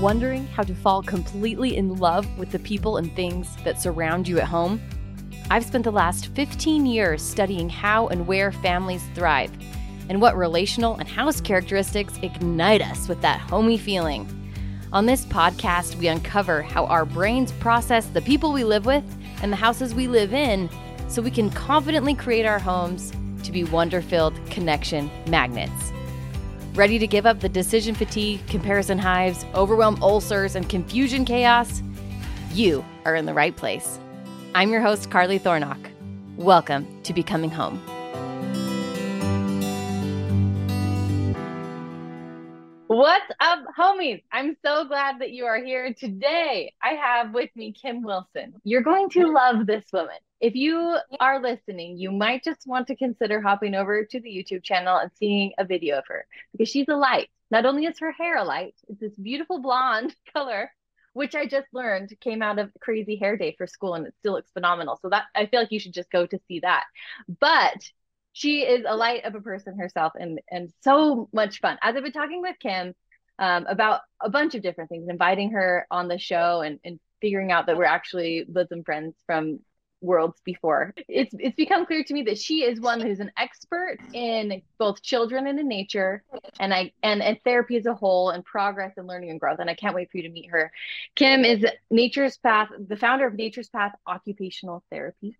Wondering how to fall completely in love with the people and things that surround you at home? I've spent the last 15 years studying how and where families thrive and what relational and house characteristics ignite us with that homey feeling. On this podcast, we uncover how our brains process the people we live with and the houses we live in so we can confidently create our homes to be wonder filled connection magnets. Ready to give up the decision fatigue, comparison hives, overwhelm ulcers, and confusion chaos? You are in the right place. I'm your host, Carly Thornock. Welcome to Becoming Home. What's up, homies? I'm so glad that you are here today. I have with me Kim Wilson. You're going to love this woman. If you are listening, you might just want to consider hopping over to the YouTube channel and seeing a video of her because she's a light. Not only is her hair a light, it's this beautiful blonde color, which I just learned came out of Crazy Hair Day for school and it still looks phenomenal. So that I feel like you should just go to see that. But she is a light of a person herself and and so much fun. As I've been talking with Kim um, about a bunch of different things, inviting her on the show and, and figuring out that we're actually bosom friends from worlds before. It's it's become clear to me that she is one who's an expert in both children and in nature and I and, and therapy as a whole and progress and learning and growth. And I can't wait for you to meet her. Kim is Nature's Path, the founder of Nature's Path Occupational Therapy.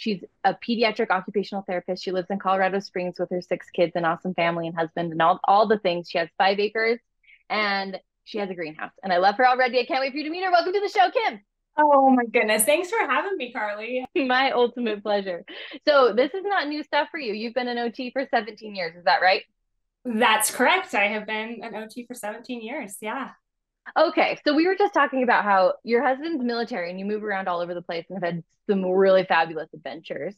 She's a pediatric occupational therapist. She lives in Colorado Springs with her six kids, an awesome family and husband, and all, all the things. She has five acres and she has a greenhouse. And I love her already. I can't wait for you to meet her. Welcome to the show, Kim. Oh my goodness. Thanks for having me, Carly. My ultimate pleasure. So, this is not new stuff for you. You've been an OT for 17 years. Is that right? That's correct. I have been an OT for 17 years. Yeah. Okay. So, we were just talking about how your husband's military and you move around all over the place and have had some really fabulous adventures.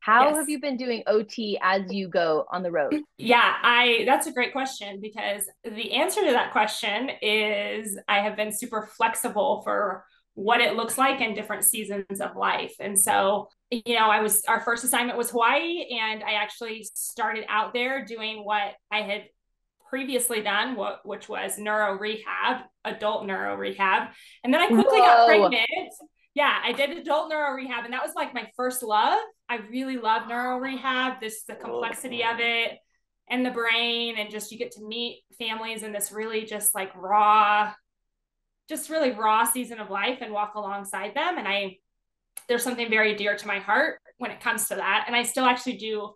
How yes. have you been doing OT as you go on the road? Yeah, I that's a great question because the answer to that question is I have been super flexible for what it looks like in different seasons of life. And so, you know, I was our first assignment was Hawaii, and I actually started out there doing what I had previously done, what which was neuro rehab, adult neuro rehab. And then I quickly Whoa. got pregnant. Yeah, I did adult neuro rehab, and that was like my first love. I really love neuro rehab, this the oh, complexity of it and the brain, and just you get to meet families in this really just like raw just really raw season of life and walk alongside them. And I, there's something very dear to my heart when it comes to that. And I still actually do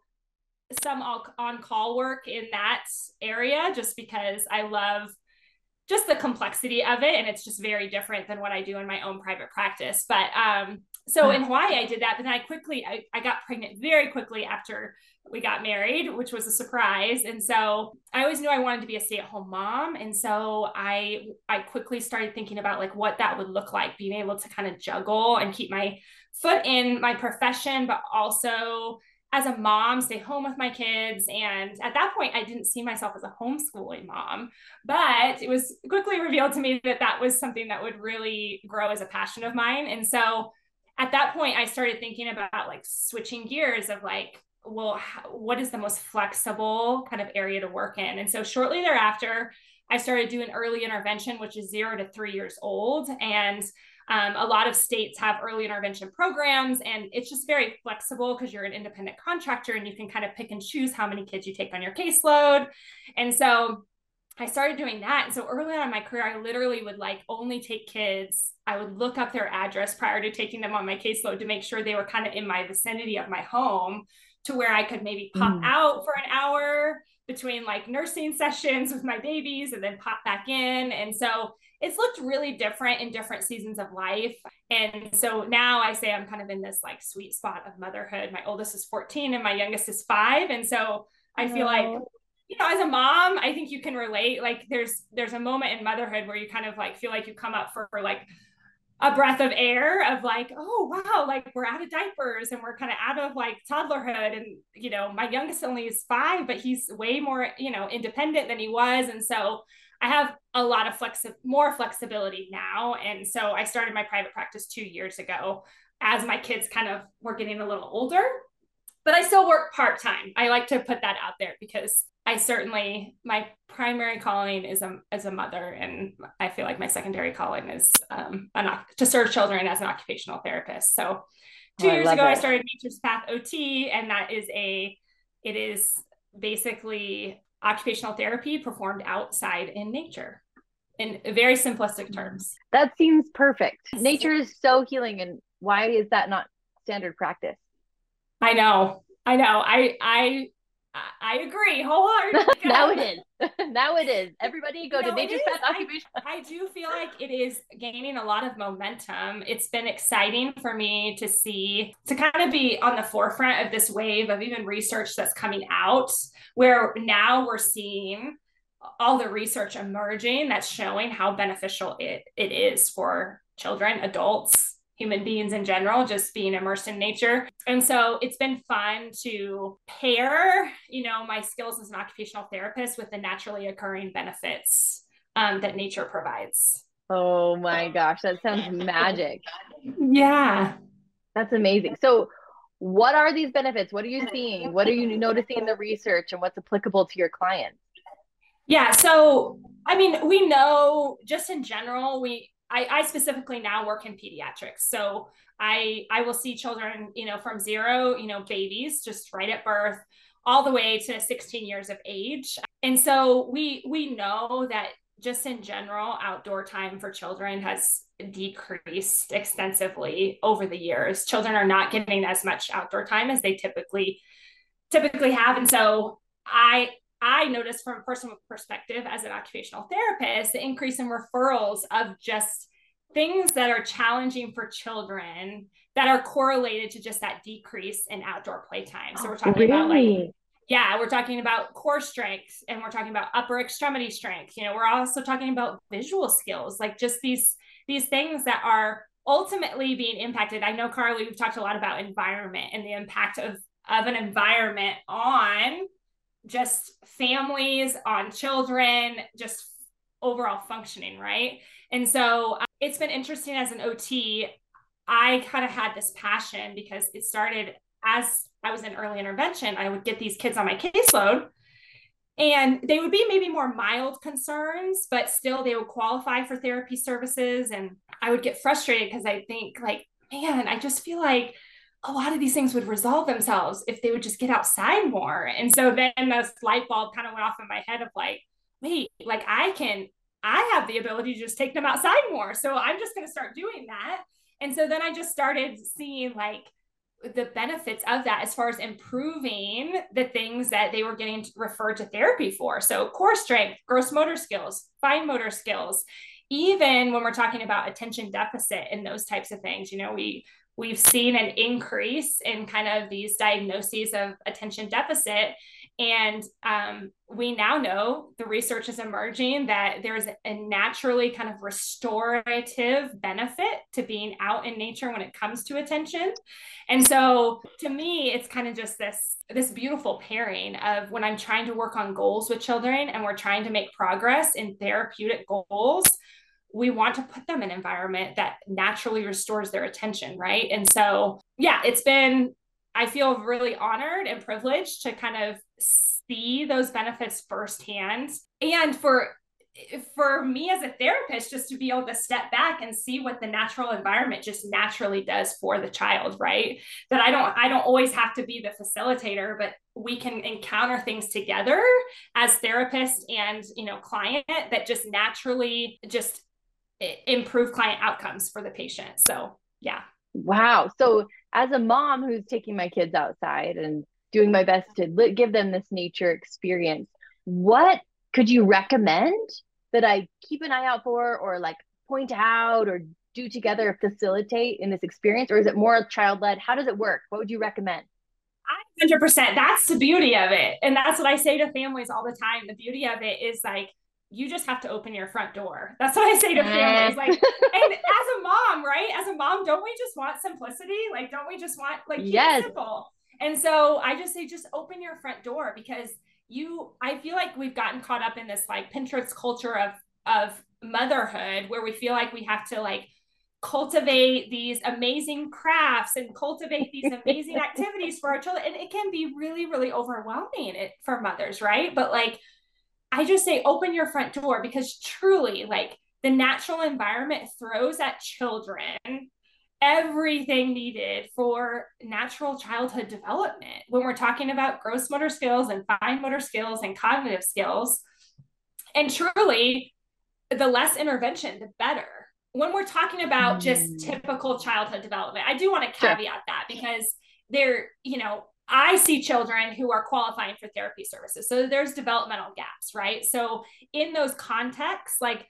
some on call work in that area just because I love just the complexity of it. And it's just very different than what I do in my own private practice. But um, so in Hawaii, I did that, but then I quickly, I, I got pregnant very quickly after we got married, which was a surprise. And so I always knew I wanted to be a stay-at-home mom. And so I I quickly started thinking about like what that would look like, being able to kind of juggle and keep my foot in my profession, but also as a mom, stay home with my kids. And at that point, I didn't see myself as a homeschooling mom, but it was quickly revealed to me that that was something that would really grow as a passion of mine. And so at that point, I started thinking about like switching gears of like, well, what is the most flexible kind of area to work in? And so shortly thereafter, I started doing early intervention, which is zero to three years old. And um, a lot of states have early intervention programs, and it's just very flexible because you're an independent contractor and you can kind of pick and choose how many kids you take on your caseload. And so I started doing that. And so early on in my career, I literally would like only take kids. I would look up their address prior to taking them on my caseload to make sure they were kind of in my vicinity of my home to where I could maybe pop mm. out for an hour between like nursing sessions with my babies and then pop back in. And so it's looked really different in different seasons of life. And so now I say I'm kind of in this like sweet spot of motherhood. My oldest is 14 and my youngest is five. And so I feel like you know as a mom i think you can relate like there's there's a moment in motherhood where you kind of like feel like you come up for, for like a breath of air of like oh wow like we're out of diapers and we're kind of out of like toddlerhood and you know my youngest only is five but he's way more you know independent than he was and so i have a lot of flex more flexibility now and so i started my private practice two years ago as my kids kind of were getting a little older but I still work part time. I like to put that out there because I certainly my primary calling is a as a mother, and I feel like my secondary calling is um, an, to serve children as an occupational therapist. So, two oh, years ago, it. I started Nature's Path OT, and that is a it is basically occupational therapy performed outside in nature in very simplistic terms. That seems perfect. Nature is so healing, and why is that not standard practice? I know. I know. I I I agree wholeheartedly. now it is. now it is. Everybody go to Nature's Path Occupation. I, I do feel like it is gaining a lot of momentum. It's been exciting for me to see, to kind of be on the forefront of this wave of even research that's coming out, where now we're seeing all the research emerging that's showing how beneficial it, it is for children, adults, human beings in general, just being immersed in nature. And so it's been fun to pair, you know, my skills as an occupational therapist with the naturally occurring benefits um, that nature provides. Oh my gosh, that sounds magic. Yeah. That's amazing. So, what are these benefits? What are you seeing? What are you noticing in the research and what's applicable to your clients? Yeah, so I mean, we know just in general, we I, I specifically now work in pediatrics. So I I will see children, you know, from zero, you know, babies just right at birth all the way to 16 years of age. And so we we know that just in general outdoor time for children has decreased extensively over the years. Children are not getting as much outdoor time as they typically typically have and so I I noticed from a personal perspective as an occupational therapist, the increase in referrals of just things that are challenging for children that are correlated to just that decrease in outdoor playtime. So we're oh, talking really? about like yeah, we're talking about core strength and we're talking about upper extremity strength. You know, we're also talking about visual skills, like just these these things that are ultimately being impacted. I know Carly, we've talked a lot about environment and the impact of of an environment on just families, on children, just overall functioning, right? And so uh, it's been interesting as an OT. I kind of had this passion because it started as I was in early intervention. I would get these kids on my caseload and they would be maybe more mild concerns, but still they would qualify for therapy services. And I would get frustrated because I think, like, man, I just feel like a lot of these things would resolve themselves if they would just get outside more. And so then this light bulb kind of went off in my head of like, wait, like I can, I have the ability to just take them outside more. So I'm just going to start doing that. And so then I just started seeing like the benefits of that as far as improving the things that they were getting referred to therapy for. So core strength, gross motor skills, fine motor skills, even when we're talking about attention deficit and those types of things, you know, we we've seen an increase in kind of these diagnoses of attention deficit. And um, we now know the research is emerging that there's a naturally kind of restorative benefit to being out in nature when it comes to attention. And so to me, it's kind of just this this beautiful pairing of when I'm trying to work on goals with children and we're trying to make progress in therapeutic goals we want to put them in an environment that naturally restores their attention, right? And so, yeah, it's been, I feel really honored and privileged to kind of see those benefits firsthand. And for for me as a therapist just to be able to step back and see what the natural environment just naturally does for the child right that i don't i don't always have to be the facilitator but we can encounter things together as therapist and you know client that just naturally just improve client outcomes for the patient. So, yeah. Wow. So, as a mom who's taking my kids outside and doing my best to li- give them this nature experience, what could you recommend that I keep an eye out for or like point out or do together facilitate in this experience? Or is it more child led? How does it work? What would you recommend? 100%. That's the beauty of it. And that's what I say to families all the time. The beauty of it is like, you just have to open your front door. That's what I say to families. Like, and as a mom, right? As a mom, don't we just want simplicity? Like, don't we just want like yes. simple? And so I just say, just open your front door because you. I feel like we've gotten caught up in this like Pinterest culture of of motherhood where we feel like we have to like cultivate these amazing crafts and cultivate these amazing activities for our children and it can be really really overwhelming it, for mothers right but like i just say open your front door because truly like the natural environment throws at children everything needed for natural childhood development when we're talking about gross motor skills and fine motor skills and cognitive skills and truly the less intervention the better when we're talking about just mm. typical childhood development, I do want to caveat sure. that because there, you know, I see children who are qualifying for therapy services. So there's developmental gaps, right? So in those contexts, like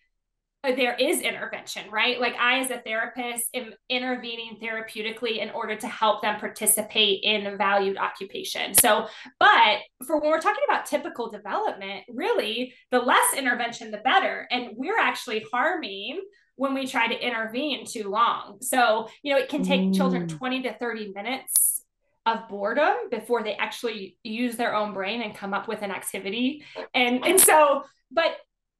uh, there is intervention, right? Like I, as a therapist, am intervening therapeutically in order to help them participate in valued occupation. So, but for when we're talking about typical development, really the less intervention, the better. And we're actually harming when we try to intervene too long. So, you know, it can take mm. children 20 to 30 minutes of boredom before they actually use their own brain and come up with an activity. And and so, but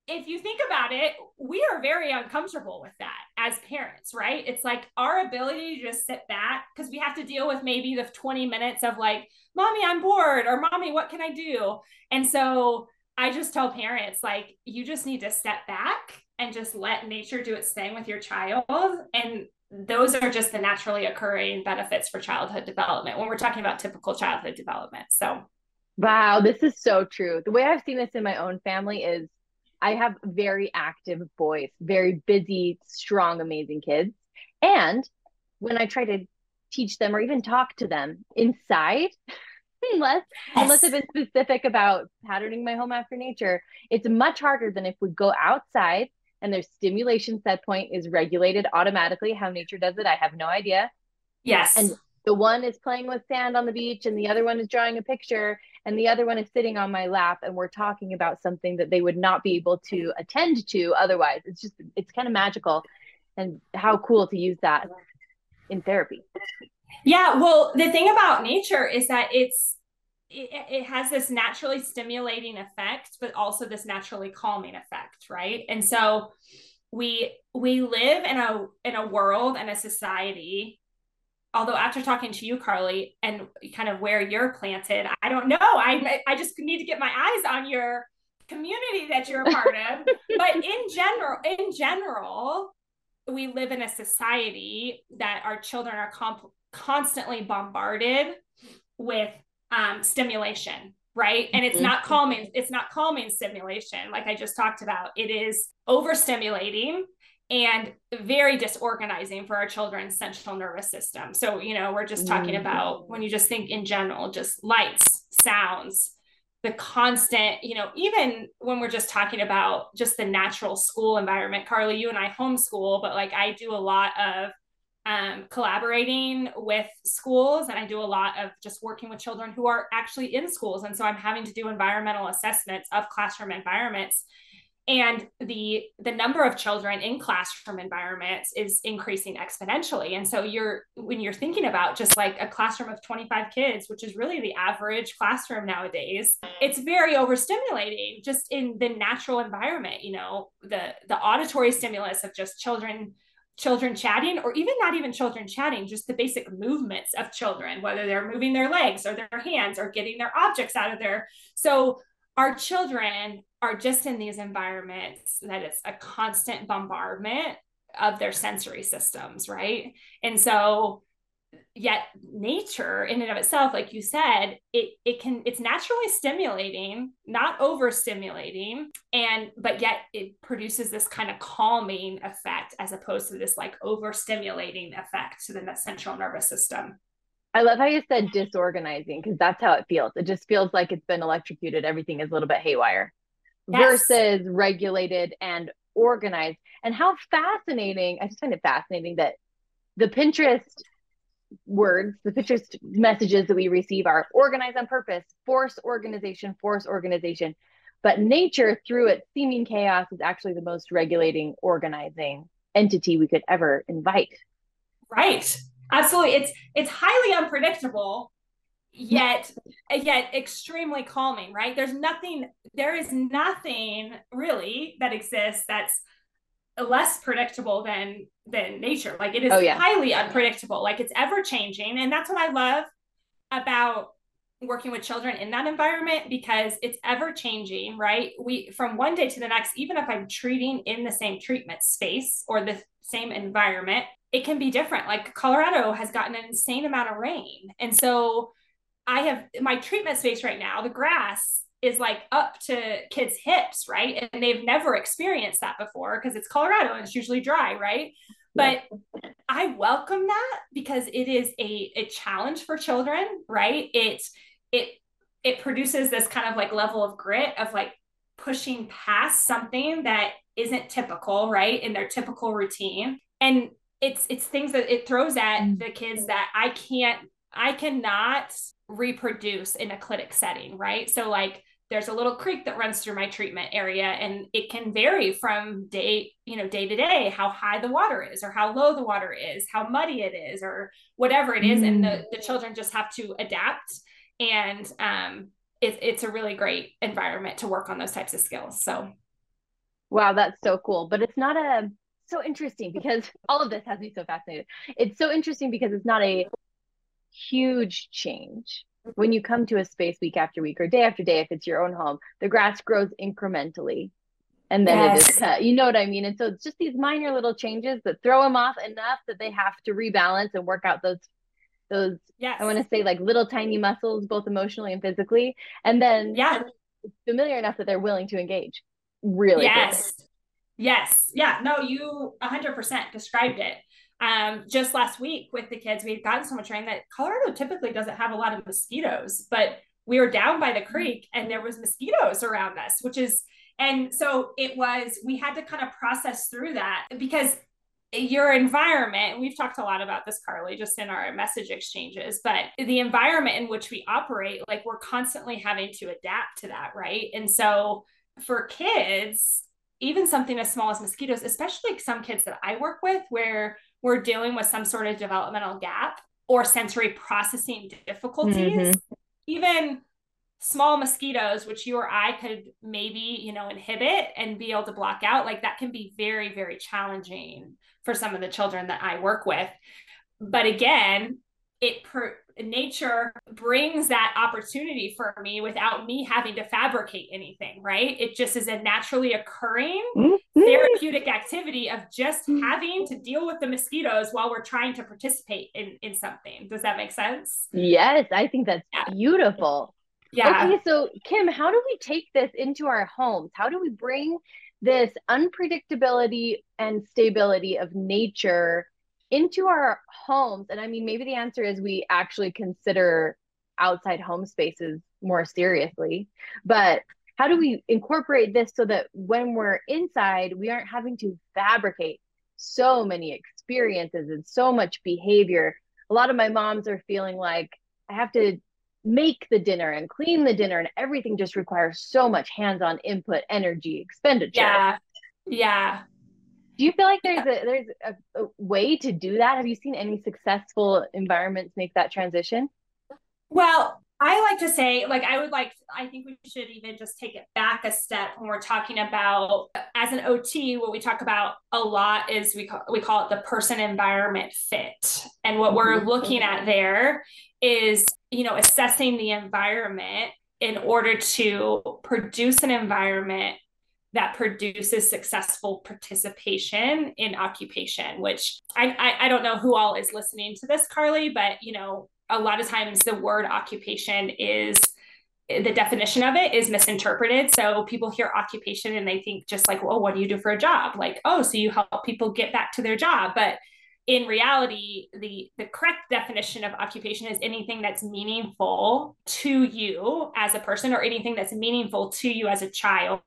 if you think about it, we are very uncomfortable with that as parents, right? It's like our ability to just sit back because we have to deal with maybe the 20 minutes of like, mommy, I'm bored, or mommy, what can I do? And so I just tell parents, like, you just need to step back and just let nature do its thing with your child. And those are just the naturally occurring benefits for childhood development when we're talking about typical childhood development. So, wow, this is so true. The way I've seen this in my own family is I have very active boys, very busy, strong, amazing kids. And when I try to teach them or even talk to them inside, unless yes. unless I've been specific about patterning my home after nature, it's much harder than if we go outside and their stimulation set point is regulated automatically. How nature does it, I have no idea. Yes. And the one is playing with sand on the beach and the other one is drawing a picture and the other one is sitting on my lap and we're talking about something that they would not be able to attend to otherwise. It's just it's kind of magical and how cool to use that in therapy. Yeah, well, the thing about nature is that it's it, it has this naturally stimulating effect, but also this naturally calming effect, right? And so we we live in a in a world and a society although after talking to you carly and kind of where you're planted i don't know i i just need to get my eyes on your community that you're a part of but in general in general we live in a society that our children are comp- constantly bombarded with um, stimulation right and it's mm-hmm. not calming it's not calming stimulation like i just talked about it is overstimulating and very disorganizing for our children's central nervous system so you know we're just talking mm-hmm. about when you just think in general just lights sounds the constant you know even when we're just talking about just the natural school environment carly you and i homeschool but like i do a lot of um, collaborating with schools and I do a lot of just working with children who are actually in schools. And so I'm having to do environmental assessments of classroom environments. And the the number of children in classroom environments is increasing exponentially. And so you're when you're thinking about just like a classroom of 25 kids, which is really the average classroom nowadays, it's very overstimulating just in the natural environment, you know, the the auditory stimulus of just children children chatting or even not even children chatting just the basic movements of children whether they're moving their legs or their hands or getting their objects out of there. So our children are just in these environments that it's a constant bombardment of their sensory systems right? And so yet nature in and of itself like you said it it can it's naturally stimulating not overstimulating and but yet it produces this kind of calming effect as opposed to this like overstimulating effect to the central nervous system. I love how you said disorganizing because that's how it feels. It just feels like it's been electrocuted. Everything is a little bit haywire. Yes. versus regulated and organized. And how fascinating i just find it fascinating that the pinterest words, the pictures messages that we receive are organize on purpose, force organization, force organization. But nature, through its seeming chaos, is actually the most regulating, organizing entity we could ever invite. Right. Absolutely. It's it's highly unpredictable, yet yet extremely calming, right? There's nothing, there is nothing really that exists that's less predictable than than nature. Like it is Oh, yeah. highly unpredictable. Like it's ever changing. And that's what I love about working with children in that environment because it's ever changing, right? We from one day to the next, even if I'm treating in the same treatment space or the same environment, it can be different. Like Colorado has gotten an insane amount of rain. And so I have my treatment space right now, the grass is like up to kids' hips, right? And they've never experienced that before because it's Colorado and it's usually dry, right? But I welcome that because it is a, a challenge for children, right? It it it produces this kind of like level of grit of like pushing past something that isn't typical, right? In their typical routine. And it's it's things that it throws at mm-hmm. the kids that I can't I cannot reproduce in a clinic setting, right? So like there's a little creek that runs through my treatment area and it can vary from day you know day to day how high the water is or how low the water is how muddy it is or whatever it is mm. and the, the children just have to adapt. And um, it, it's a really great environment to work on those types of skills so. Wow that's so cool but it's not a so interesting because all of this has me so fascinated. It's so interesting because it's not a huge change when you come to a space week after week or day after day, if it's your own home, the grass grows incrementally and then yes. it is cut. You know what I mean? And so it's just these minor little changes that throw them off enough that they have to rebalance and work out those those yes. I want to say like little tiny muscles, both emotionally and physically. And then yeah, it's familiar enough that they're willing to engage. Really. Yes. Yes. Yeah. No, you 100% described it um, just last week with the kids, we had gotten so much rain that Colorado typically doesn't have a lot of mosquitoes, but we were down by the creek and there was mosquitoes around us, which is, and so it was, we had to kind of process through that because your environment, we've talked a lot about this, Carly, just in our message exchanges, but the environment in which we operate, like we're constantly having to adapt to that, right? And so for kids, even something as small as mosquitoes, especially some kids that I work with, where we're dealing with some sort of developmental gap or sensory processing difficulties, mm-hmm. even small mosquitoes, which you or I could maybe, you know, inhibit and be able to block out, like that can be very, very challenging for some of the children that I work with. But again, it per- nature brings that opportunity for me without me having to fabricate anything, right? It just is a naturally occurring mm-hmm. therapeutic activity of just mm-hmm. having to deal with the mosquitoes while we're trying to participate in, in something. Does that make sense? Yes, I think that's yeah. beautiful. Yeah. Okay, so Kim, how do we take this into our homes? How do we bring this unpredictability and stability of nature into our homes. And i mean maybe the answer is we actually consider outside home spaces more seriously but how do we incorporate this so that when we're inside we aren't having to fabricate so many experiences and so much behavior? A lot of my moms are feeling like i have to make the dinner and clean the dinner and everything just requires so much hands-on input energy expenditure. Yeah. Yeah do you feel like there's a there's a, a, way to do that? Have you seen any successful environments make that transition? Well i like to say like i would like i think we should even just take it back a step when we're talking about as an ot what we talk about a lot is we call, we call it the person environment fit. And what we're mm-hmm. looking at there is you know assessing the environment in order to produce an environment that produces successful participation in occupation which I, I, I don't know who all is listening to this carly but you know a lot of times the word occupation is the definition of it is misinterpreted. So people hear occupation and they think just like well what do you do for a job? Like oh so you help people get back to their job. But in reality the the correct definition of occupation is anything that's meaningful to you as a person or anything that's meaningful to you as a child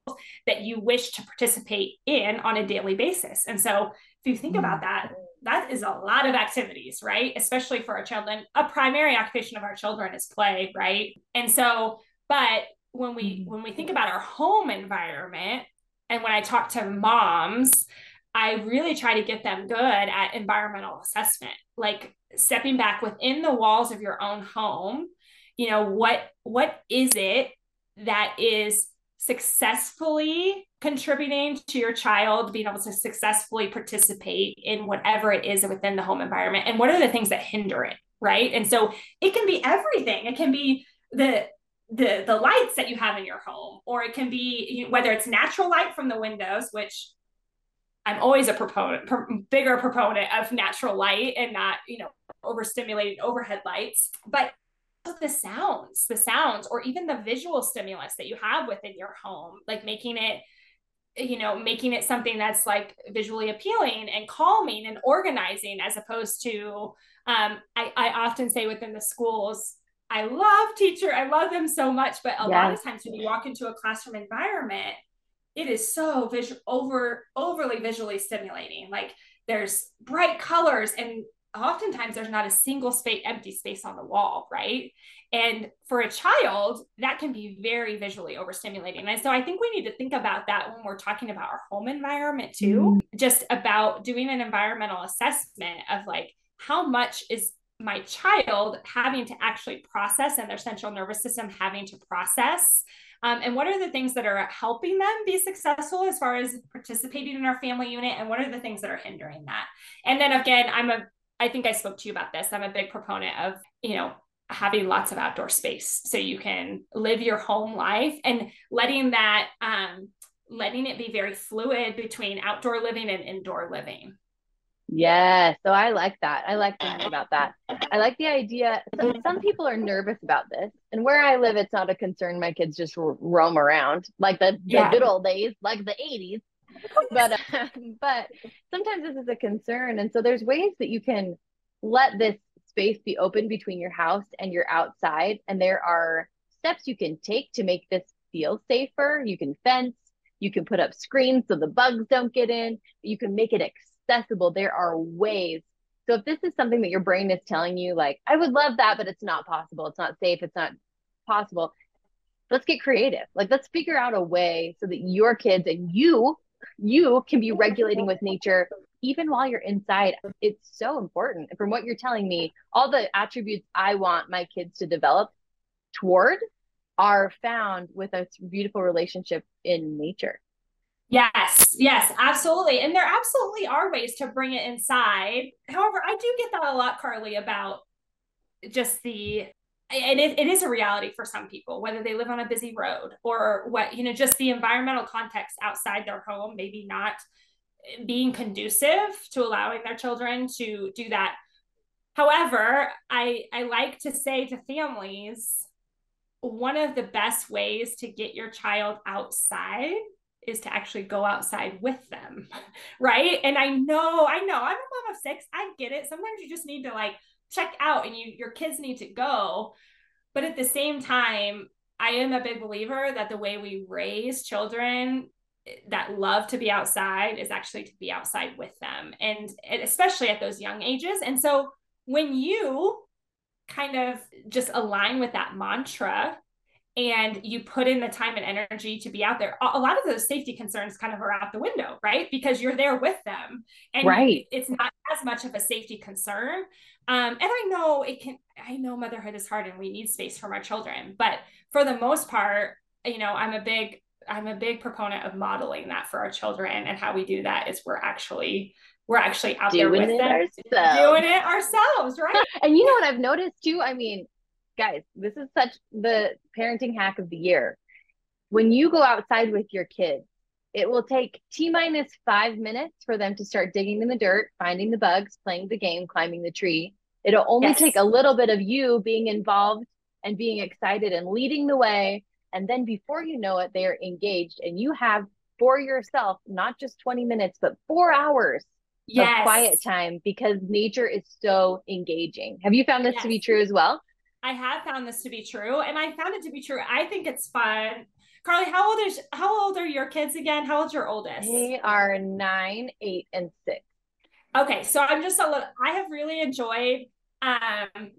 that you wish to participate in on a daily basis. And so if you think about that that is a lot of activities right? Especially for our children. A primary occupation of our children is play right? And so but when we when we think about our home environment and when i talk to moms I really try to get them good at environmental assessment, like stepping back within the walls of your own home. You know, what what is it that is successfully contributing to your child being able to successfully participate in whatever it is within the home environment and what are the things that hinder it right and so it can be everything it can be the the the lights that you have in your home or it can be you know, whether it's natural light from the windows which i'm always a proponent bigger proponent of natural light and not you know overstimulated overhead lights but the sounds, the sounds, or even the visual stimulus that you have within your home, like making it, you know, making it something that's like visually appealing and calming and organizing, as opposed to, um, I, I often say within the schools, I love teacher, I love them so much, but a yes. lot of times when you walk into a classroom environment, it is so visual, over overly visually stimulating. Like there's bright colors and oftentimes there's not a single space empty space on the wall right and for a child that can be very visually overstimulating and so i think we need to think about that when we're talking about our home environment too mm-hmm. just about doing an environmental assessment of like how much is my child having to actually process and their central nervous system having to process um, and what are the things that are helping them be successful as far as participating in our family unit and what are the things that are hindering that and then again i'm a I think I spoke to you about this. I'm a big proponent of, you know, having lots of outdoor space so you can live your home life and letting that um letting it be very fluid between outdoor living and indoor living. Yes. So I like that. I like thinking about that. I like the idea. Some, some people are nervous about this. And where I live, it's not a concern. My kids just roam around like the, the yeah. good old days, like the 80s but uh, but sometimes this is a concern and so there's ways that you can let this space be open between your house and your outside and there are steps you can take to make this feel safer you can fence you can put up screens so the bugs don't get in you can make it accessible there are ways so if this is something that your brain is telling you like i would love that but it's not possible it's not safe it's not possible let's get creative like let's figure out a way so that your kids and you you can be regulating with nature even while you're inside. It's so important. From what you're telling me, all the attributes I want my kids to develop toward are found with a beautiful relationship in nature. Yes, yes, absolutely. And there absolutely are ways to bring it inside. However, I do get that a lot, Carly, about just the and it, it is a reality for some people whether they live on a busy road or what you know just the environmental context outside their home maybe not being conducive to allowing their children to do that however i i like to say to families one of the best ways to get your child outside is to actually go outside with them right? And i know i know i'm a mom of six i get it. Sometimes you just need to like check out and you your kids need to go. But at the same time i am a big believer that the way we raise children that love to be outside is actually to be outside with them and, especially at those young ages. And so when you kind of just align with that mantra and you put in the time and energy to be out there. A lot of those safety concerns kind of are out the window right? Because you're there with them and right. it's not as much of a safety concern. Um, and i know it can i know motherhood is hard and we need space from our children but for the most part you know i'm a big i'm a big proponent of modeling that for our children and how we do that is we're actually we're actually out doing there with them. ourselves. doing it ourselves right? And you know what i've noticed too? I mean guys, this is such the parenting hack of the year. When you go outside with your kids, it will take T minus five minutes for them to start digging in the dirt, finding the bugs, playing the game, climbing the tree. It'll only yes. take a little bit of you being involved and being excited and leading the way. And then before you know it, they are engaged and you have for yourself, not just 20 minutes, but four hours yes. of quiet time because nature is so engaging. Have you found this yes. to be true as well? I have found this to be true, and I found it to be true. I think it's fun. Carly, how old is how old are your kids again? How old's your oldest? They are nine, eight, and six. Okay, so I'm just a little. I have really enjoyed um,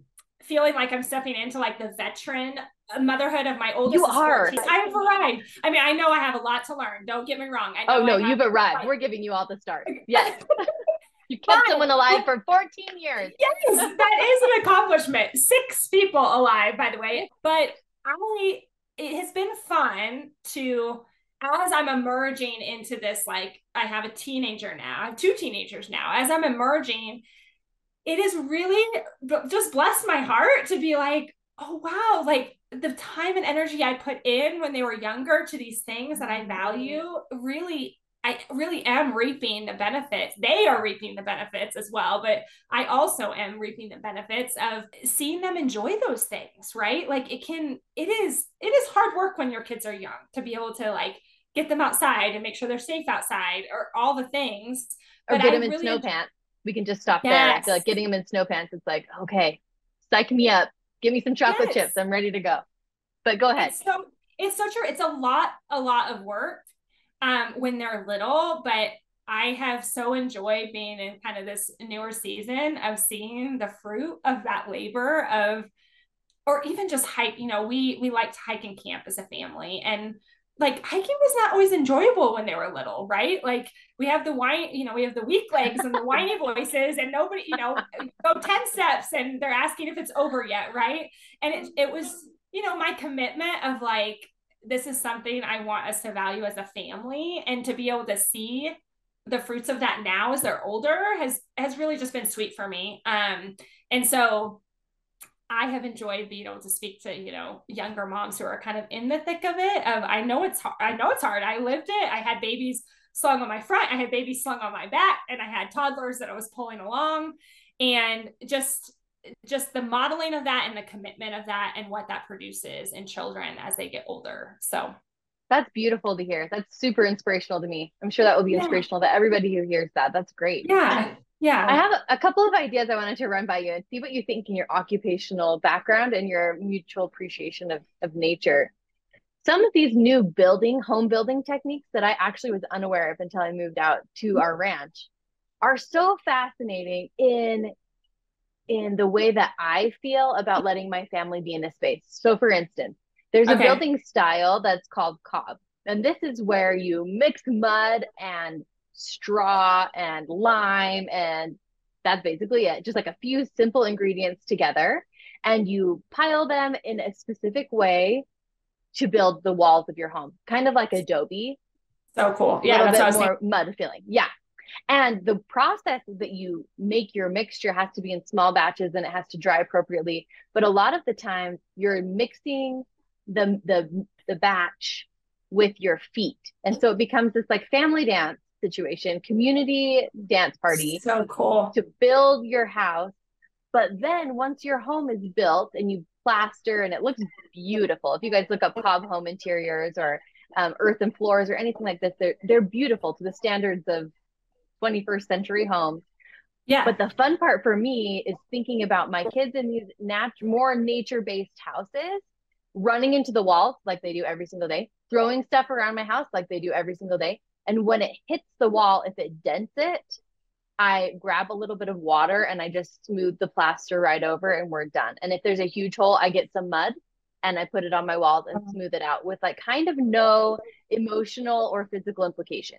feeling like I'm stepping into like the veteran motherhood of my oldest. You are. I have arrived. I mean, I know I have a lot to learn. Don't get me wrong. oh no, you've arrived. We're giving you all the start. Yes. You kept but, someone alive for 14 years. Yes, that is an accomplishment. Six people alive, by the way. But I it has been fun to as I'm emerging into this, like I have a teenager now, I have two teenagers now. As I'm emerging, it is really just blessed my heart to be like, oh wow, like the time and energy I put in when they were younger to these things that I mm-hmm. value really I really am reaping the benefits. They are reaping the benefits as well, but I also am reaping the benefits of seeing them enjoy those things, right? Like it can it is it is hard work when your kids are young to be able to like get them outside and make sure they're safe outside or all the things. Or but get them in really snow pants. We can just stop yes. there. I feel like getting them in snow pants, it's like, okay, psych me up. Give me some chocolate yes. chips. I'm ready to go. But go ahead. It's so it's so true. It's a lot, a lot of work um, when they're little, but I have so enjoyed being in kind of this newer season of seeing the fruit of that labor of, or even just hike. You know, we we like to hike and camp as a family, and like hiking was not always enjoyable when they were little, right? Like we have the whine, you know, we have the weak legs and the whiny voices, and nobody, you know, go 10 steps and they're asking if it's over yet, right? And it it was, you know, my commitment of like this is something I want us to value as a family and to be able to see the fruits of that now as they're older has has really just been sweet for me. Um and so I have enjoyed being able to speak to, you know, younger moms who are kind of in the thick of it. Of I know it's hard. I know it's hard. I lived it. I had babies slung on my front. I had babies slung on my back and I had toddlers that I was pulling along and just just the modeling of that and the commitment of that and what that produces in children as they get older. So that's beautiful to hear. That's super inspirational to me. I'm sure that will be yeah. inspirational to everybody who hears that. That's great. Yeah. Yeah. I have a couple of ideas I wanted to run by you and see what you think in your occupational background and your mutual appreciation of, of nature. Some of these new building, home building techniques that I actually was unaware of until I moved out to mm-hmm. our ranch are so fascinating in in the way that I feel about letting my family be in a space. So, for instance, there's okay. a building style that's called cob. And this is where you mix mud and straw and lime, and that's basically it. Just like a few simple ingredients together, and you pile them in a specific way to build the walls of your home, kind of like adobe. So cool. Yeah, that's more mud feeling. Yeah. And the process that you make your mixture has to be in small batches and it has to dry appropriately. But a lot of the time you're mixing the the the batch with your feet. And so it becomes this like family dance situation, community dance party. So cool. To build your house. But then once your home is built and you plaster and it looks beautiful. If you guys look up Cob Home Interiors or um, Earthen Floors or anything like this, they're they're beautiful to the standards of 21st century homes. Yeah. But the fun part for me is thinking about my kids in these nat- more nature based houses running into the walls like they do every single day, throwing stuff around my house like they do every single day. And when it hits the wall, if it dents it, I grab a little bit of water and I just smooth the plaster right over and we're done. And if there's a huge hole, I get some mud and I put it on my walls and uh-huh. smooth it out with like kind of no emotional or physical implication.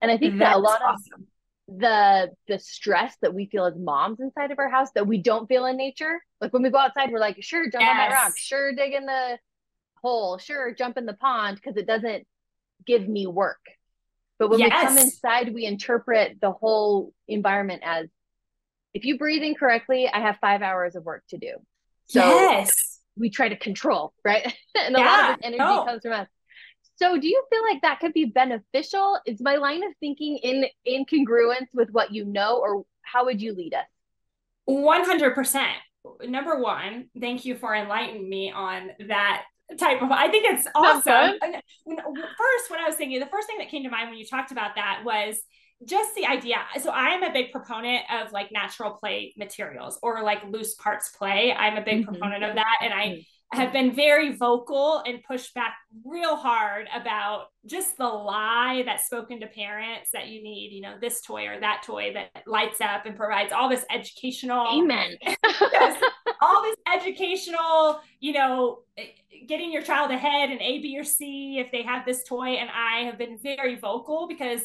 And I think That's that a lot awesome. of the the stress that we feel as moms inside of our house that we don't feel in nature. Like when we go outside, we're like, sure, jump yes. on that rock, sure, dig in the hole, sure, jump in the pond, because it doesn't give me work. But when yes. we come inside, we interpret the whole environment as if you breathe incorrectly, I have five hours of work to do. So yes. we try to control, right? and a yeah, lot of this energy no. comes from us. So do you feel like that could be beneficial? Is my line of thinking in in congruence with what you know, or how would you lead us? 100%. Number one, thank you for enlightening me on that type of i think it's awesome first when i was thinking the first thing that came to mind when you talked about that was just the idea so i'm a big proponent of like natural play materials or like loose parts play i'm a big mm-hmm. proponent of that and i mm-hmm have been very vocal and pushed back real hard about just the lie that's spoken to parents that you need, you know, this toy or that toy that lights up and provides all this educational Amen. all this educational, you know, getting your child ahead in A, B, or C if they have this toy. And I have been very vocal because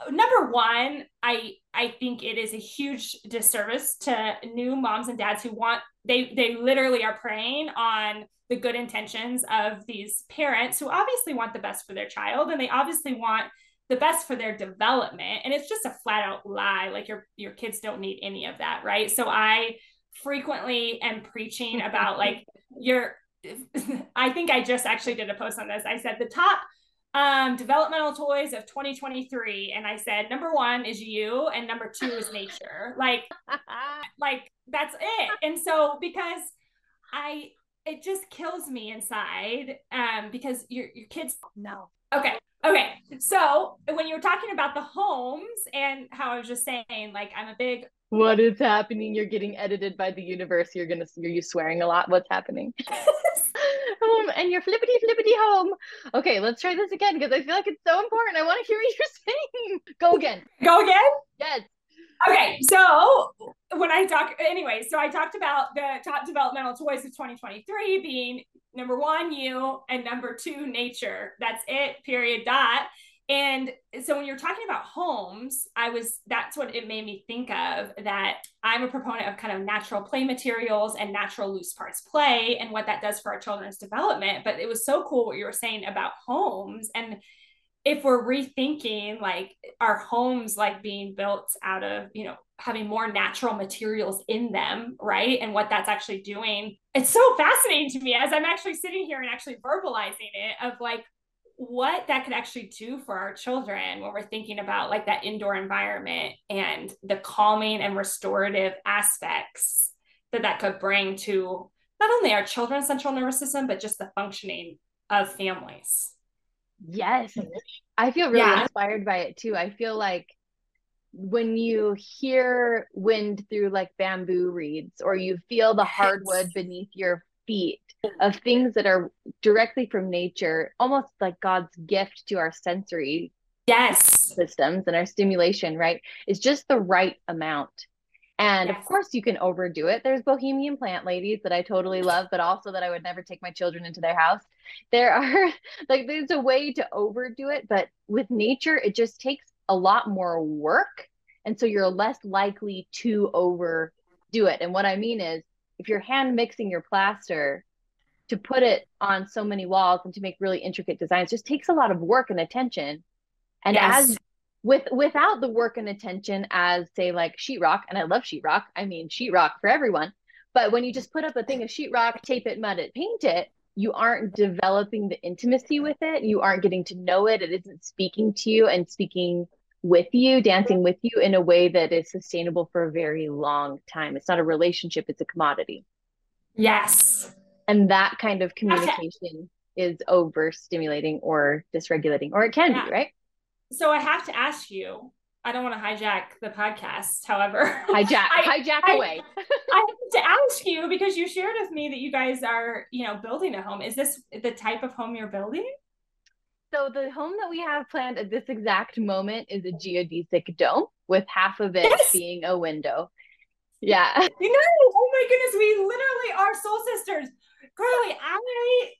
uh, number one, I I think it is a huge disservice to new moms and dads who want they they literally are preying on the good intentions of these parents who obviously want the best for their child and they obviously want the best for their development. And it's just a flat out lie like your your kids don't need any of that right? So i frequently am preaching about like your i think i just actually did a post on this. I said the top um, developmental toys of 2023 and i said number one is you and number two is nature. Like like that's it. And so because i it just kills me inside um because your your kids no. Okay okay. So when you were talking about the homes and how i was just saying like i'm a big what is happening? You're getting edited by the universe. You're gonna are you swearing a lot? What's happening? And you're flippity flippity home. Okay let's try this again because i feel like it's so important. I want to hear what you're saying. Go again. Go again? Yes. Okay so when i talk anyway so i talked about the top developmental toys of 2023 being number one you and number two nature. That's it period dot and so when you're talking about homes i was that's what it made me think of that i'm a proponent of kind of natural play materials and natural loose parts play and what that does for our children's development. But it was so cool what you were saying about homes. And if we're rethinking like our homes like being built out of you know having more natural materials in them right? And what that's actually doing. It's so fascinating to me as i'm actually sitting here and actually verbalizing it of like what that could actually do for our children when we're thinking about like that indoor environment and the calming and restorative aspects that that could bring to not only our children's central nervous system but just the functioning of families Yes. I feel really yeah. inspired by it too. I feel like when you hear wind through like bamboo reeds or you feel the hardwood beneath your feet of things that are directly from nature, almost like God's gift to our sensory yes systems and our stimulation, right? Is just the right amount. And yes. of course, you can overdo it. There's bohemian plant ladies that I totally love, but also that I would never take my children into their house. There are like, there's a way to overdo it, but with nature, it just takes a lot more work. And so you're less likely to overdo it. And what I mean is, if you're hand mixing your plaster to put it on so many walls and to make really intricate designs, just takes a lot of work and attention. And yes. as with without the work and attention as say like sheetrock, and I love sheetrock. I mean sheetrock for everyone. But when you just put up a thing of sheetrock, tape it, mud it, paint it, you aren't developing the intimacy with it. You aren't getting to know it. It isn't speaking to you and speaking with you, dancing with you in a way that is sustainable for a very long time. It's not a relationship, it's a commodity. Yes. And that kind of communication is overstimulating or dysregulating, or it can yeah. be, right? so I have to ask you. I don't want to hijack the podcast, however. Hijack, I, hijack I, away. I have to ask you because you shared with me that you guys are, you know, building a home. Is this the type of home you're building? So the home that we have planned at this exact moment is a geodesic dome with half of it yes. being a window. Yeah. You know, oh my goodness, we literally are soul sisters. Carly, I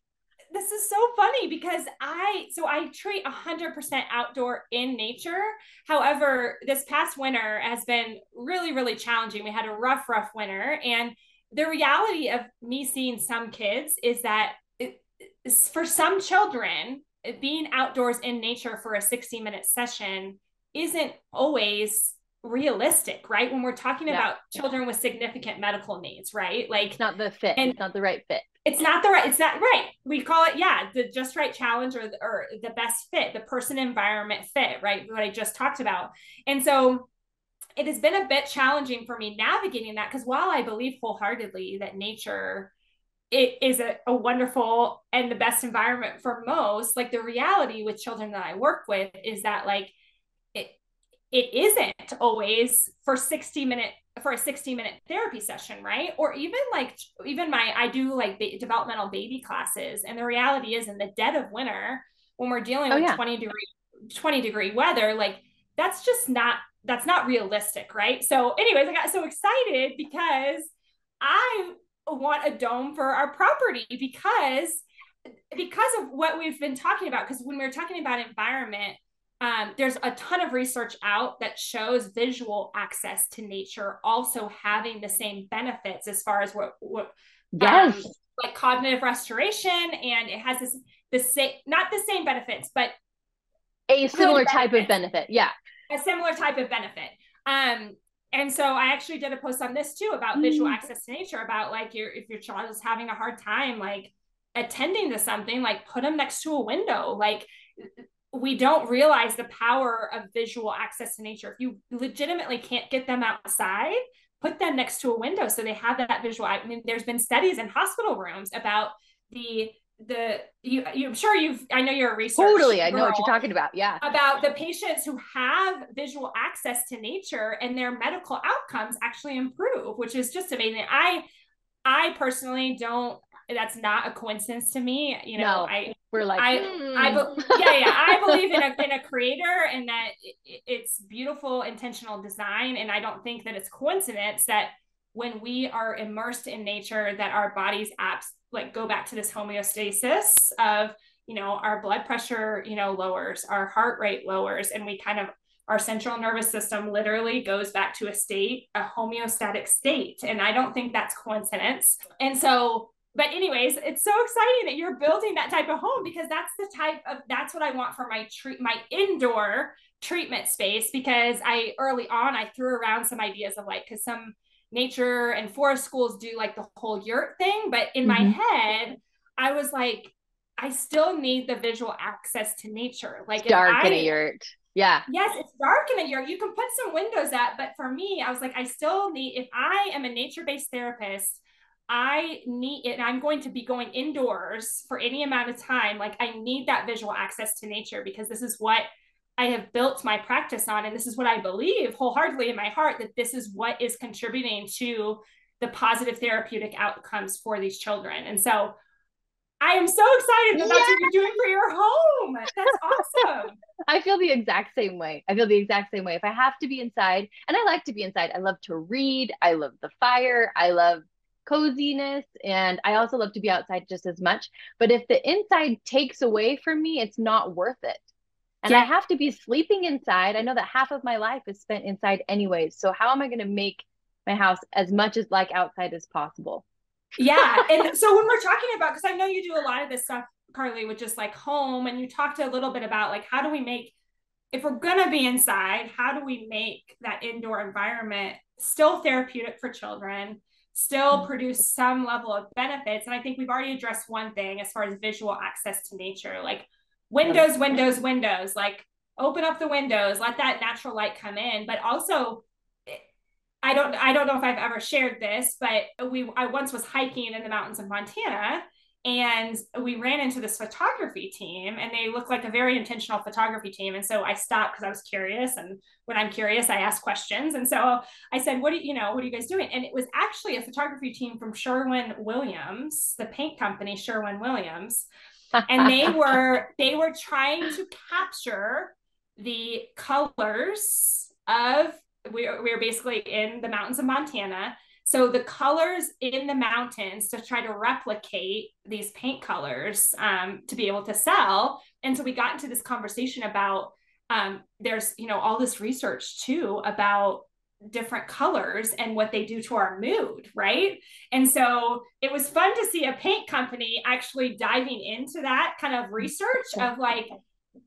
this is so funny because I so I treat 100% outdoor in nature. However, this past winter has been really really challenging. We had a rough rough winter and the reality of me seeing some kids is that it, for some children being outdoors in nature for a 60 minute session isn't always realistic, right? When we're talking yeah. about children with significant medical needs, right? Like not the fit, and, not the right fit it's not the right it's not right. We call it yeah the just right challenge or, or the best fit the person environment fit right? What i just talked about. And so it has been a bit challenging for me navigating that because while i believe wholeheartedly that nature it is a, a wonderful and the best environment for most like the reality with children that i work with is that like it it isn't always for 60 minute for a 60 minute therapy session right or even like even my i do like the developmental baby classes and the reality is in the dead of winter when we're dealing oh, with yeah. 20 degree 20 degree weather like that's just not that's not realistic right so anyways i got so excited because i want a dome for our property because because of what we've been talking about because when we we're talking about environment um, there's a ton of research out that shows visual access to nature also having the same benefits as far as what what yes. Um, like cognitive restoration and it has this the same not the same benefits but a similar type of benefit yeah a similar type of benefit um and so I actually did a post on this too about visual mm. access to nature about like your if your child is having a hard time like attending to something like put them next to a window like we don't realize the power of visual access to nature if you legitimately can't get them outside put them next to a window so they have that visual i mean there's been studies in hospital rooms about the the you, you I'm sure you've I know you're a researcher. Totally, I know what you're talking about. Yeah. About the patients who have visual access to nature and their medical outcomes actually improve, which is just amazing. I I personally don't that's not a coincidence to me. You know, no, I we're like I, hmm. I yeah, yeah. I believe in a in a creator and that it, it's beautiful intentional design. And I don't think that it's coincidence that when we are immersed in nature that our bodies apps like go back to this homeostasis of you know our blood pressure you know lowers our heart rate lowers and we kind of our central nervous system literally goes back to a state a homeostatic state and i don't think that's coincidence and so but anyways it's so exciting that you're building that type of home because that's the type of that's what i want for my treat my indoor treatment space because i early on i threw around some ideas of like because some nature and forest schools do like the whole yurt thing. But in mm-hmm. my head, I was like, I still need the visual access to nature. Like dark I, in a yurt. Yeah. Yes, it's dark in a yurt. You can put some windows up, but for me, I was like, I still need, if I am a nature-based therapist, I need it. I'm going to be going indoors for any amount of time. Like I need that visual access to nature because this is what I have built my practice on. And this is what I believe wholeheartedly in my heart that this is what is contributing to the positive therapeutic outcomes for these children. And so I am so excited that that's what you're doing for your home. That's awesome. I feel the exact same way. I feel the exact same way. If I have to be inside, and I like to be inside, I love to read, I love the fire, I love coziness, and I also love to be outside just as much. But if the inside takes away from me, it's not worth it and yeah. I have to be sleeping inside. I know that half of my life is spent inside anyways. So how am I going to make my house as much as like outside as possible? Yeah. and so when we're talking about, because I know you do a lot of this stuff, Carly, with just like home, and you talked a little bit about like how do we make, if we're going to be inside, how do we make that indoor environment still therapeutic for children? Still produce some level of benefits. And I think we've already addressed one thing as far as visual access to nature. Like, windows, windows, windows, like open up the windows, let that natural light come in. But also, I don't I don't know if I've ever shared this, but we I once was hiking in the mountains of Montana and we ran into this photography team and they look like a very intentional photography team. And so i stopped because i was curious and when i'm curious i ask questions. And so i said what do you, you know what are you guys doing? And it was actually a photography team from sherwin williams the paint company sherwin williams. And they were they were trying to capture the colors of we we are basically in the mountains of Montana. So the colors in the mountains to try to replicate these paint colors um, to be able to sell. And so we got into this conversation about um, there's you know all this research too about different colors and what they do to our mood, right? And so it was fun to see a paint company actually diving into that kind of research of like,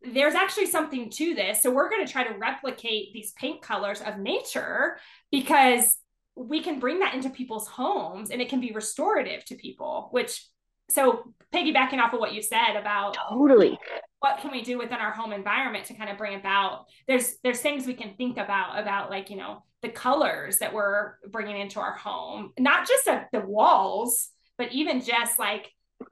there's actually something to this. So we're going to try to replicate these paint colors of nature because we can bring that into people's homes and it can be restorative to people, which so piggybacking off of what you said about totally. what can we do within our home environment to kind of bring about there's there's things we can think about about like you know the colors that we're bringing into our home, not just the walls, but even just like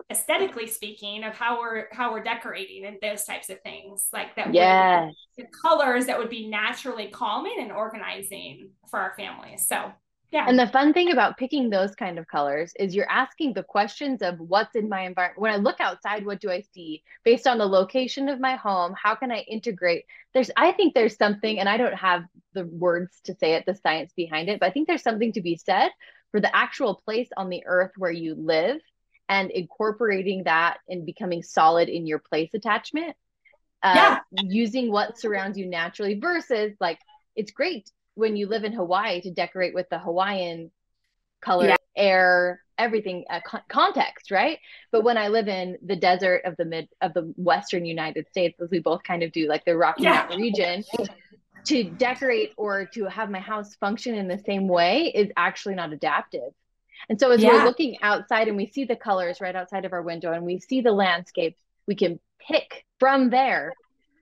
aesthetically speaking of how we're how we're decorating and those types of things like that yeah the colors that would be naturally calming and organizing for our families. So yeah. And the fun thing about picking those kind of colors is you're asking the questions of what's in my environment. When I look outside, what do I see? Based on the location of my home, how can I integrate? There's, I think there's something, and I don't have the words to say it, the science behind it, but I think there's something to be said for the actual place on the earth where you live and incorporating that and becoming solid in your place attachment uh, yeah. using what surrounds you naturally versus like it's great when you live in Hawaii to decorate with the Hawaiian color, yeah. air, everything uh, con- context, right? But when I live in the desert of the mid of the western United States, as we both kind of do, like the Rocky yeah. Mountain region, to decorate or to have my house function in the same way is actually not adaptive. And so as yeah. we're looking outside and we see the colors right outside of our window and we see the landscape, we can pick from there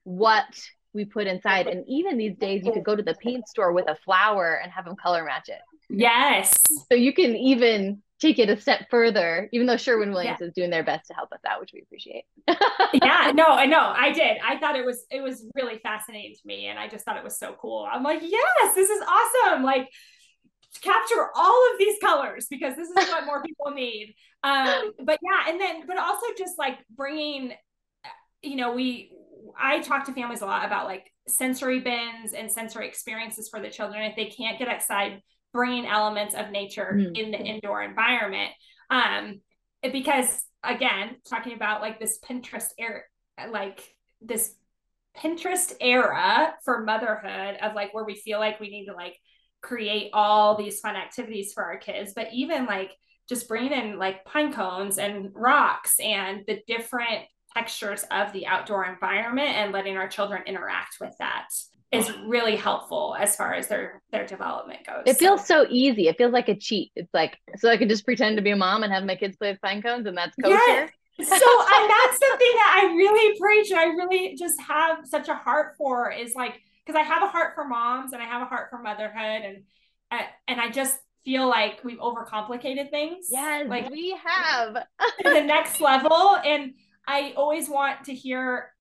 what we put inside. And even these days, you could go to the paint store with a flower and have them color match it. Yes. So you can even take it a step further, even though Sherwin Williams yeah. is doing their best to help us out, which we appreciate. yeah, no, I know, I did. I thought it was it was really fascinating to me, and I just thought it was so cool. I'm like, yes, this is awesome. Like capture all of these colors because this is what more people need. Um, but yeah, and then but also just like bringing, you know, we I talk to families a lot about like sensory bins and sensory experiences for the children if they can't get outside bringing elements of nature mm-hmm. in the indoor environment um because again talking about like this pinterest era like this pinterest era for motherhood of like where we feel like we need to like create all these fun activities for our kids but even like just bringing in like pine cones and rocks and the different textures of the outdoor environment and letting our children interact with that is really helpful as far as their their development goes. It feels so, easy. It feels like a cheat. It's like so I can just pretend to be a mom and have my kids play with pine cones and that's kosher. Yes. so and that's something that I really preach and I really just have such a heart for is like because I have a heart for moms and I have a heart for motherhood and uh, and I just feel like we've overcomplicated things. Yes, like we have to the next level and I always want to hear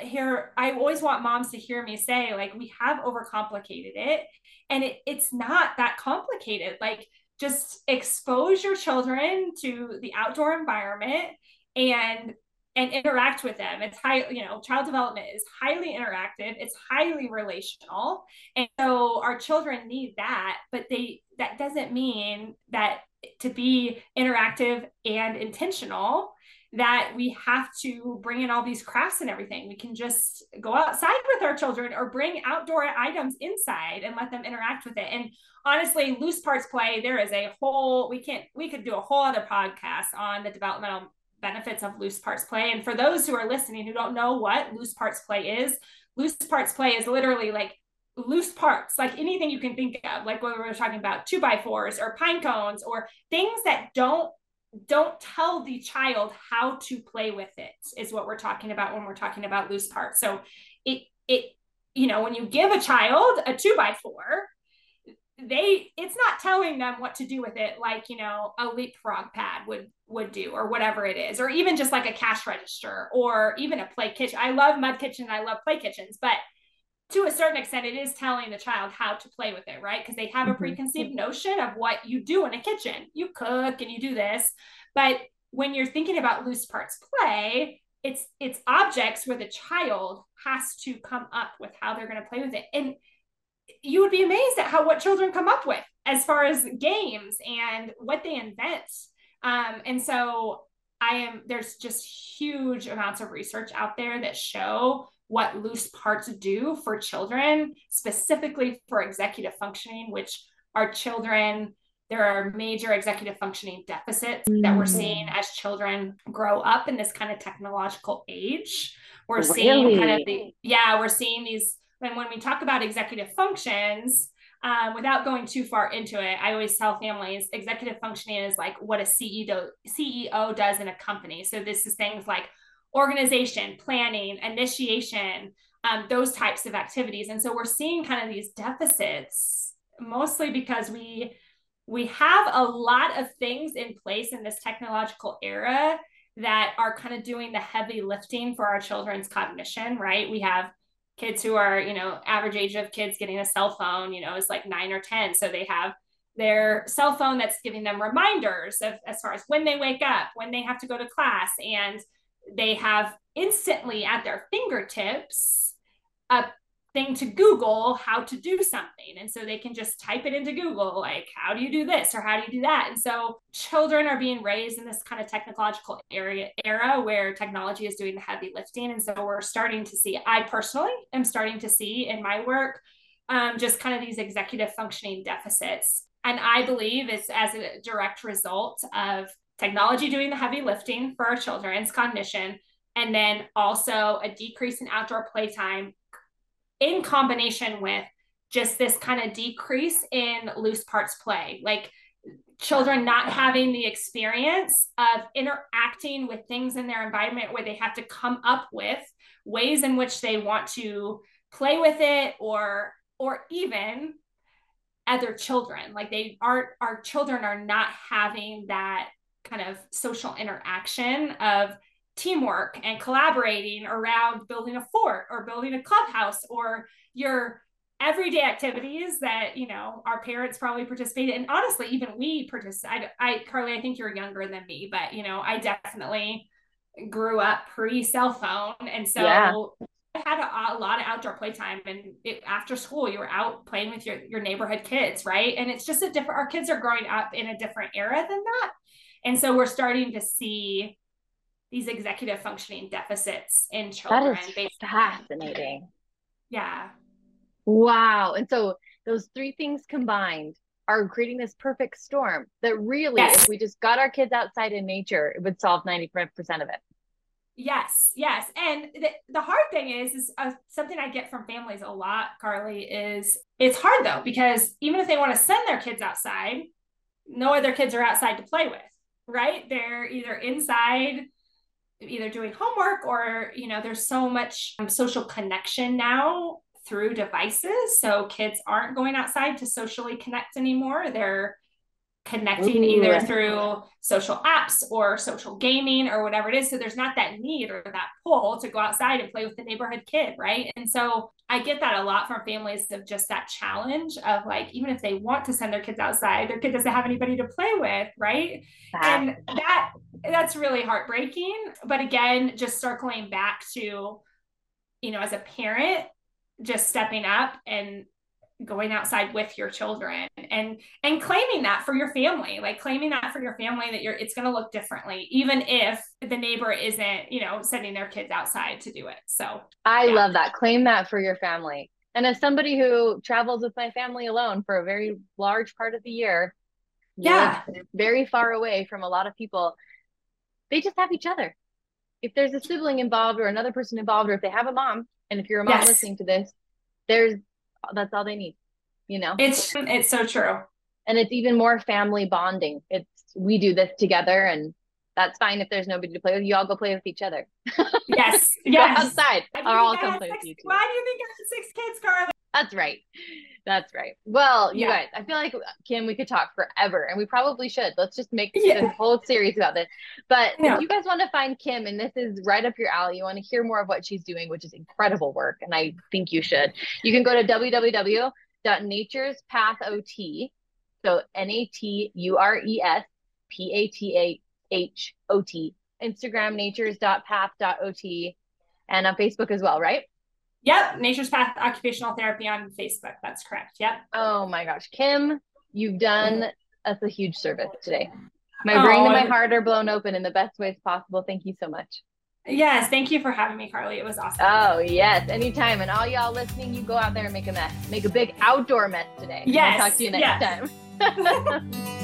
hear I always want moms to hear me say like we have overcomplicated it. And it, it's not that complicated. Like just expose your children to the outdoor environment and and interact with them. It's high you know child development is highly interactive. It's highly relational. And so our children need that but they that doesn't mean that to be interactive and intentional that we have to bring in all these crafts and everything. We can just go outside with our children or bring outdoor items inside and let them interact with it. And honestly, loose parts play, there is a whole, we can't, we could do a whole other podcast on the developmental benefits of loose parts play. And for those who are listening who don't know what loose parts play is, loose parts play is literally like loose parts, like anything you can think of, like when we were talking about two by fours or pine cones or things that don't don't tell the child how to play with it is what we're talking about when we're talking about loose parts. So it it you know when you give a child a two by four they it's not telling them what to do with it like you know a leapfrog pad would would do or whatever it is or even just like a cash register or even a play kitchen. I love mud kitchen i love play kitchens but to a certain extent, it is telling the child how to play with it, right? Because they have a mm-hmm. preconceived notion of what you do in a kitchen. You cook and you do this. But when you're thinking about loose parts play, it's it's objects where the child has to come up with how they're going to play with it. And you would be amazed at how what children come up with as far as games and what they invent. Um, and so I am there's just huge amounts of research out there that show what loose parts do for children, specifically for executive functioning, which our children, there are major executive functioning deficits that we're mm. seeing as children grow up in this kind of technological age. We're really? seeing kind of the, yeah, we're seeing these, and when we talk about executive functions, um, without going too far into it, I always tell families executive functioning is like what a CEO CEO does in a company. So this is things like organization, planning, initiation, um, those types of activities. And so we're seeing kind of these deficits mostly because we we have a lot of things in place in this technological era that are kind of doing the heavy lifting for our children's cognition, right? We have kids who are, you know, average age of kids getting a cell phone, you know, is like nine or 10. So they have their cell phone that's giving them reminders of as far as when they wake up, when they have to go to class, and they have instantly at their fingertips a thing to Google how to do something. And so they can just type it into Google, like, how do you do this or how do you do that? And so children are being raised in this kind of technological area era where technology is doing the heavy lifting. And so we're starting to see, I personally am starting to see in my work, um, just kind of these executive functioning deficits. And I believe it's as a direct result of technology doing the heavy lifting for our children's cognition, and then also a decrease in outdoor playtime in combination with just this kind of decrease in loose parts play. Like children not having the experience of interacting with things in their environment where they have to come up with ways in which they want to play with it or or even other children like they are our children are not having that kind of social interaction of teamwork and collaborating around building a fort or building a clubhouse or your everyday activities that you know our parents probably participated in. Honestly even we participate I, I carly i think you're younger than me but you know i definitely grew up pre cell phone. And so yeah. I had a, a, lot of outdoor playtime and it, after school you were out playing with your, your neighborhood kids right? And it's just a different our kids are growing up in a different era than that and so we're starting to see these executive functioning deficits in children. That is fascinating. Yeah. Wow. And so those three things combined are creating this perfect storm that really, yes. if we just got our kids outside in nature, it would solve 95% of it. Yes, yes. And the, the hard thing is, is uh, something I get from families a lot, Carly, is it's hard though, because even if they want to send their kids outside, no other kids are outside to play with, right? They're either inside either doing homework or you know there's so much um, social connection now through devices so kids aren't going outside to socially connect anymore they're connecting Ooh. either through social apps or social gaming or whatever it is. So there's not that need or that pull to go outside and play with the neighborhood kid, right? And so I get that a lot from families of just that challenge of like, even if they want to send their kids outside, their kid doesn't have anybody to play with, right? And that that's really heartbreaking. But again, just circling back to, you know, as a parent, just stepping up and going outside with your children and and claiming that for your family like claiming that for your family that you're it's going to look differently even if the neighbor isn't you know sending their kids outside to do it. So i yeah. love that. Claim that for your family. And as somebody who travels with my family alone for a very large part of the year yeah. very far away from a lot of people they just have each other. If there's a sibling involved or another person involved or if they have a mom and if you're a mom yes. listening to this there's that's all they need you know? It's it's so true. And it's even more family bonding. It's we do this together and that's fine if there's nobody to play with. You all go play with each other. Yes. Yes. outside. Or all come play with you why do you think i have six kids carly that's right that's right well you yeah. guys i feel like kim we could talk forever and we probably should let's just make yeah. this whole series about this but yeah. if you guys want to find kim and this is right up your alley you want to hear more of what she's doing which is incredible work and i think you should you can go to www.naturespathot. ot so n-a-t-u-r-e-s p-a-t-a-h-o-t instagram natures.path.ot and on facebook as well right Yep, Nature's Path Occupational Therapy on Facebook. That's correct. Yep. Oh my gosh, Kim, you've done mm-hmm. us a huge service today. My oh, brain and my heart are blown open in the best ways possible. Thank you so much. Yes, thank you for having me, Carly. It was awesome. Oh, yes, anytime. And all y'all listening, you go out there and make a mess. Make a big outdoor mess today. Yes. I'll talk to you next yes. time.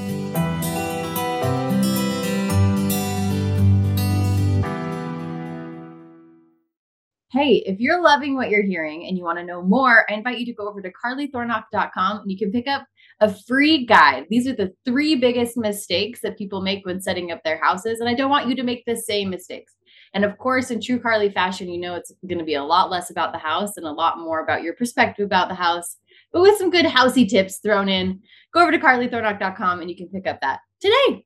Hey, if you're loving what you're hearing and you want to know more, I invite you to go over to carlythornock.com and you can pick up a free guide. These are the three biggest mistakes that people make when setting up their houses. And I don't want you to make the same mistakes. And of course, in true Carly fashion, you know it's going to be a lot less about the house and a lot more about your perspective about the house, but with some good housey tips thrown in. Go over to carlythornock.com and you can pick up that today.